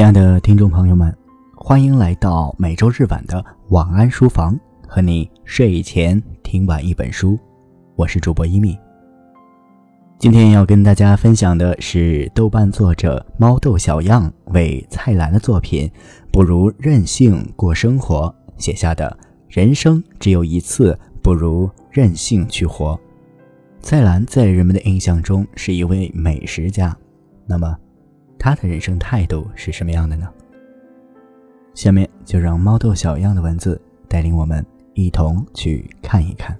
亲爱的听众朋友们，欢迎来到每周日晚的晚安书房，和你睡前听完一本书。我是主播一米。今天要跟大家分享的是豆瓣作者猫豆小样为蔡澜的作品《不如任性过生活》写下的“人生只有一次，不如任性去活”。蔡澜在人们的印象中是一位美食家，那么。他的人生态度是什么样的呢？下面就让猫豆小样的文字带领我们一同去看一看。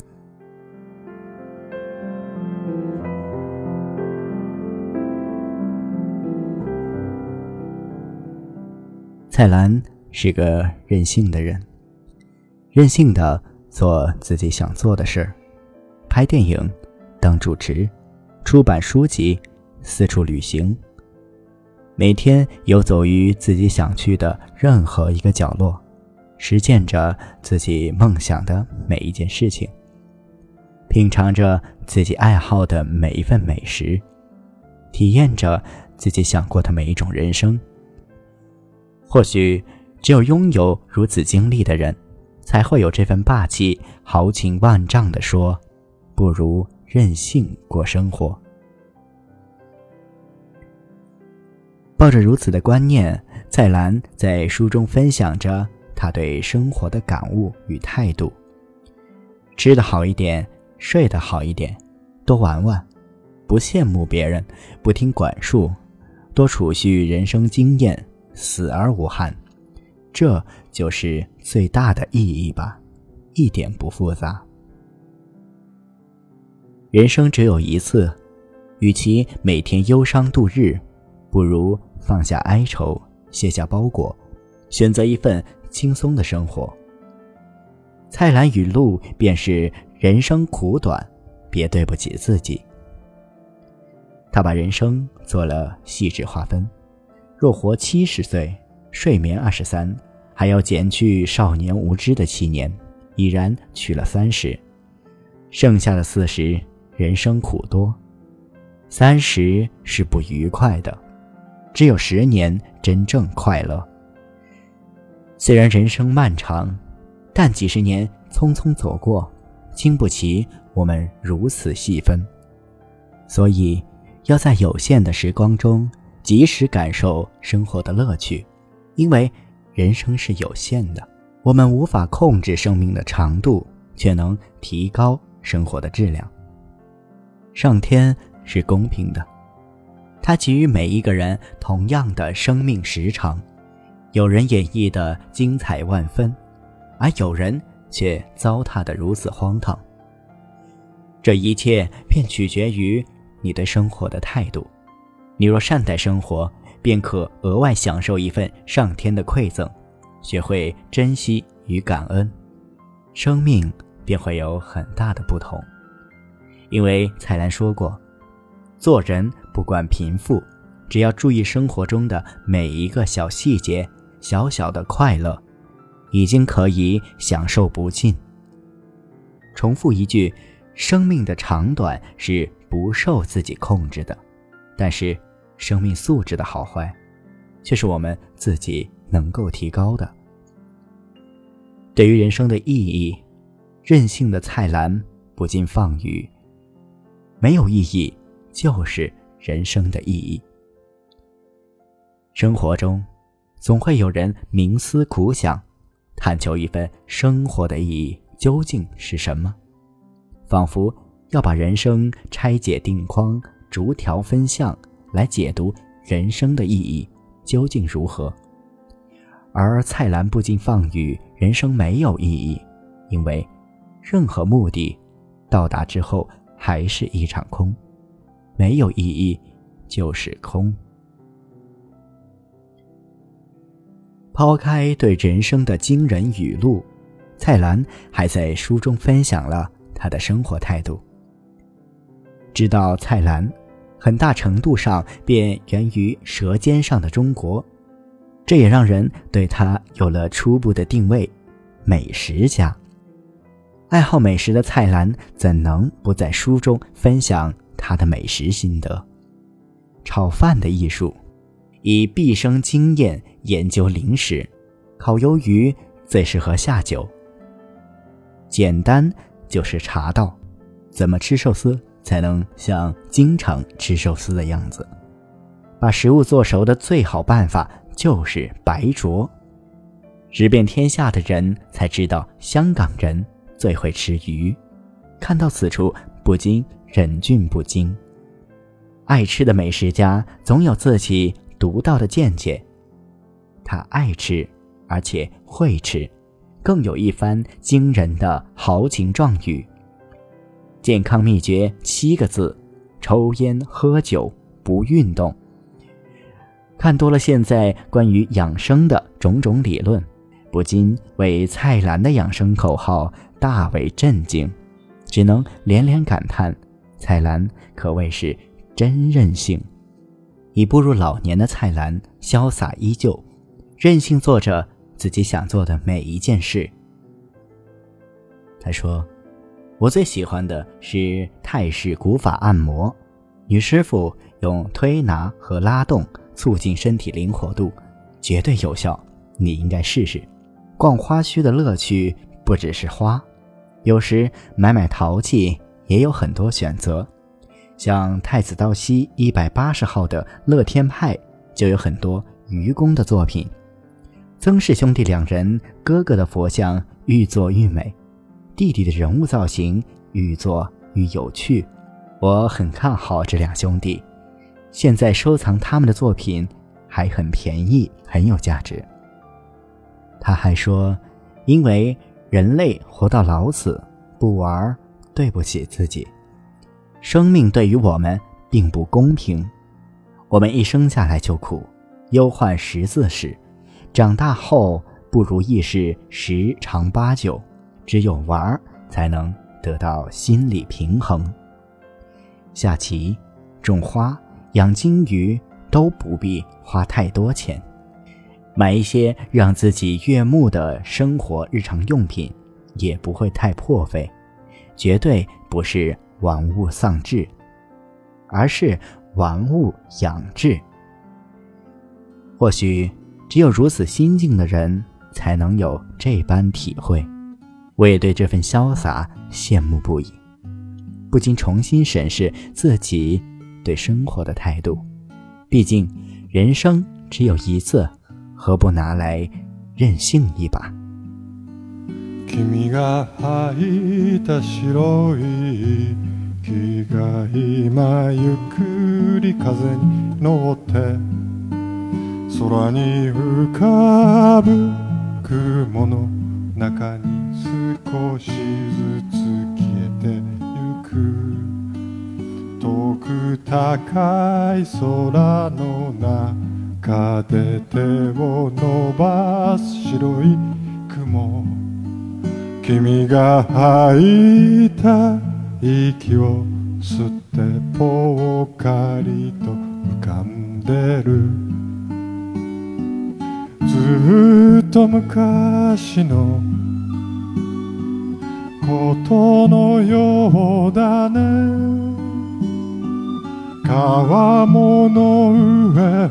蔡澜是个任性的人，任性的做自己想做的事儿，拍电影，当主持，出版书籍，四处旅行。每天游走于自己想去的任何一个角落，实践着自己梦想的每一件事情，品尝着自己爱好的每一份美食，体验着自己想过的每一种人生。或许，只有拥有如此经历的人，才会有这份霸气，豪情万丈地说：“不如任性过生活。”抱着如此的观念，蔡澜在书中分享着他对生活的感悟与态度：吃得好一点，睡得好一点，多玩玩，不羡慕别人，不听管束，多储蓄人生经验，死而无憾，这就是最大的意义吧，一点不复杂。人生只有一次，与其每天忧伤度日，不如。放下哀愁，卸下包裹，选择一份轻松的生活。蔡澜语录便是：人生苦短，别对不起自己。他把人生做了细致划分：若活七十岁，睡眠二十三，还要减去少年无知的七年，已然去了三十，剩下的四十，人生苦多，三十是不愉快的。只有十年真正快乐。虽然人生漫长，但几十年匆匆走过，经不起我们如此细分。所以，要在有限的时光中，及时感受生活的乐趣。因为人生是有限的，我们无法控制生命的长度，却能提高生活的质量。上天是公平的。他给予每一个人同样的生命时长，有人演绎的精彩万分，而有人却糟蹋的如此荒唐。这一切便取决于你对生活的态度。你若善待生活，便可额外享受一份上天的馈赠，学会珍惜与感恩，生命便会有很大的不同。因为蔡澜说过。做人不管贫富，只要注意生活中的每一个小细节、小小的快乐，已经可以享受不尽。重复一句：生命的长短是不受自己控制的，但是生命素质的好坏，却是我们自己能够提高的。对于人生的意义，任性的菜篮不禁放语：没有意义。就是人生的意义。生活中，总会有人冥思苦想，探求一份生活的意义究竟是什么，仿佛要把人生拆解定框，逐条分项来解读人生的意义究竟如何。而蔡澜不禁放语：人生没有意义，因为任何目的到达之后还是一场空。没有意义，就是空。抛开对人生的惊人语录，蔡澜还在书中分享了他的生活态度。知道蔡澜，很大程度上便源于《舌尖上的中国》，这也让人对他有了初步的定位：美食家。爱好美食的蔡澜，怎能不在书中分享？他的美食心得，炒饭的艺术，以毕生经验研究零食，烤鱿鱼最适合下酒。简单就是茶道，怎么吃寿司才能像经常吃寿司的样子？把食物做熟的最好办法就是白灼。吃遍天下的人才知道，香港人最会吃鱼。看到此处，不禁忍俊不禁。爱吃的美食家总有自己独到的见解，他爱吃，而且会吃，更有一番惊人的豪情壮语。健康秘诀七个字：抽烟喝酒不运动。看多了现在关于养生的种种理论。不禁为蔡澜的养生口号大为震惊，只能连连感叹：蔡澜可谓是真任性。已步入老年的蔡澜潇洒依旧，任性做着自己想做的每一件事。他说：“我最喜欢的是泰式古法按摩，女师傅用推拿和拉动促进身体灵活度，绝对有效，你应该试试。”逛花墟的乐趣不只是花，有时买买陶器也有很多选择。像太子道西一百八十号的乐天派就有很多愚公的作品。曾氏兄弟两人，哥哥的佛像愈做愈美，弟弟的人物造型愈做愈有趣。我很看好这两兄弟，现在收藏他们的作品还很便宜，很有价值。他还说：“因为人类活到老死，不玩对不起自己。生命对于我们并不公平，我们一生下来就苦，忧患十字时，长大后不如意事十常八九，只有玩儿才能得到心理平衡。下棋、种花、养金鱼都不必花太多钱。”买一些让自己悦目的生活日常用品，也不会太破费，绝对不是玩物丧志，而是玩物养志。或许只有如此心境的人，才能有这般体会。我也对这份潇洒羡慕不已，不禁重新审视自己对生活的态度。毕竟，人生只有一次。何不拿来任性一把？君が履いた白い木が今ゆっくり風に乗って空に浮かぶ雲の中に少しずつ消えてゆく。遠く高い空の中中で手を伸ばす白い雲。君が吐いた息を吸ってぽっかりと浮かんでる。ずっと昔のことのようだね。川面の上を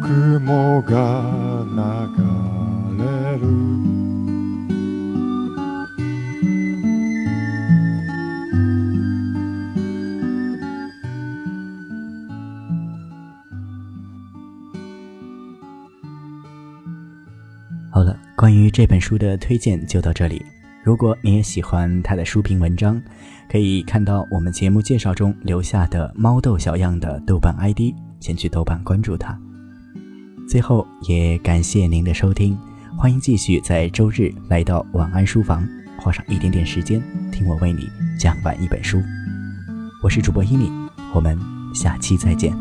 雲が流れる。好了，关于这本书的推荐就到这里。如果你也喜欢他的书评文章，可以看到我们节目介绍中留下的猫豆小样的豆瓣 ID，前去豆瓣关注他。最后，也感谢您的收听，欢迎继续在周日来到晚安书房，花上一点点时间听我为你讲完一本书。我是主播伊米，我们下期再见。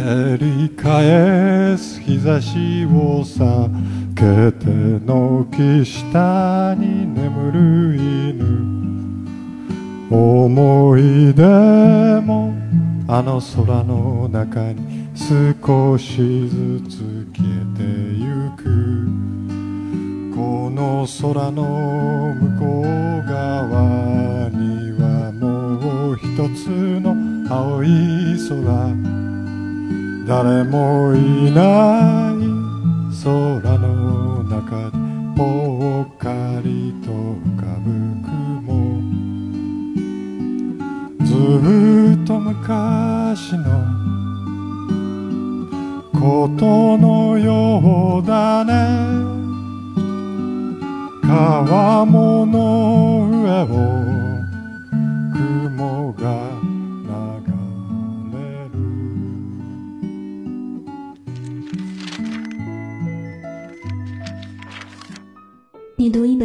照り返す。日差しを避けて軒下に眠る犬。思い出もあの空の中に少しずつ消えてゆく。この空の向こう側にはもう一つの青い空。誰もいない空の中でぽっかりと浮かぶ雲。ずっと昔のことのようだね。川面の上を雲が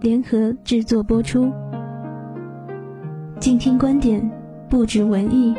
联合制作播出。静听观点，不止文艺。